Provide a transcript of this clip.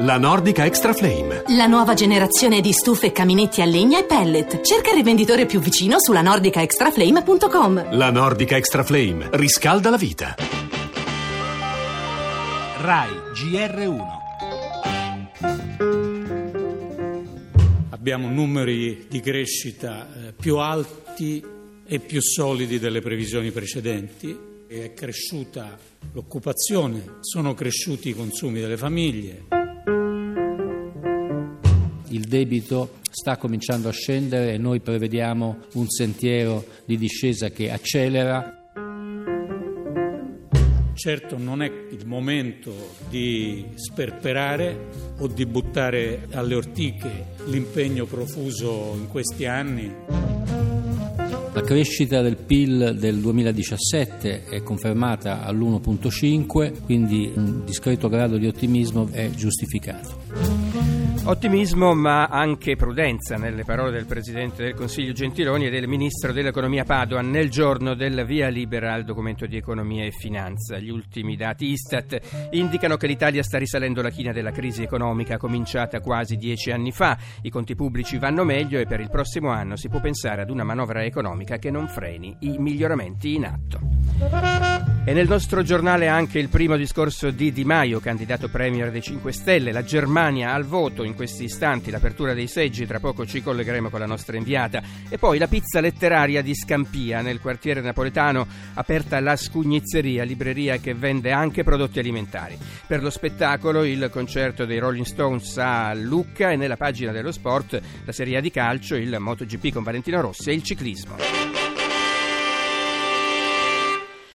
La Nordica Extra Flame. La nuova generazione di stufe, caminetti a legna e pellet. Cerca il rivenditore più vicino sulla nordicaextraflame.com. La Nordica Extra Flame riscalda la vita. RAI GR1 Abbiamo numeri di crescita eh, più alti e più solidi delle previsioni precedenti. È cresciuta l'occupazione, sono cresciuti i consumi delle famiglie il debito sta cominciando a scendere e noi prevediamo un sentiero di discesa che accelera. Certo non è il momento di sperperare o di buttare alle ortiche l'impegno profuso in questi anni. La crescita del PIL del 2017 è confermata all'1.5, quindi un discreto grado di ottimismo è giustificato. Ottimismo ma anche prudenza nelle parole del Presidente del Consiglio Gentiloni e del Ministro dell'Economia Padoan nel giorno del via libera al documento di economia e finanza. Gli ultimi dati Istat indicano che l'Italia sta risalendo la china della crisi economica cominciata quasi dieci anni fa. I conti pubblici vanno meglio e per il prossimo anno si può pensare ad una manovra economica che non freni i miglioramenti in atto. E nel nostro giornale anche il primo discorso di Di Maio, candidato premier dei 5 Stelle, la Germania al voto in questi istanti, l'apertura dei seggi, tra poco ci collegheremo con la nostra inviata, e poi la pizza letteraria di Scampia, nel quartiere napoletano, aperta la Scugnizzeria, libreria che vende anche prodotti alimentari. Per lo spettacolo il concerto dei Rolling Stones a Lucca e nella pagina dello sport la Serie A di calcio, il MotoGP con Valentino Rossi e il ciclismo.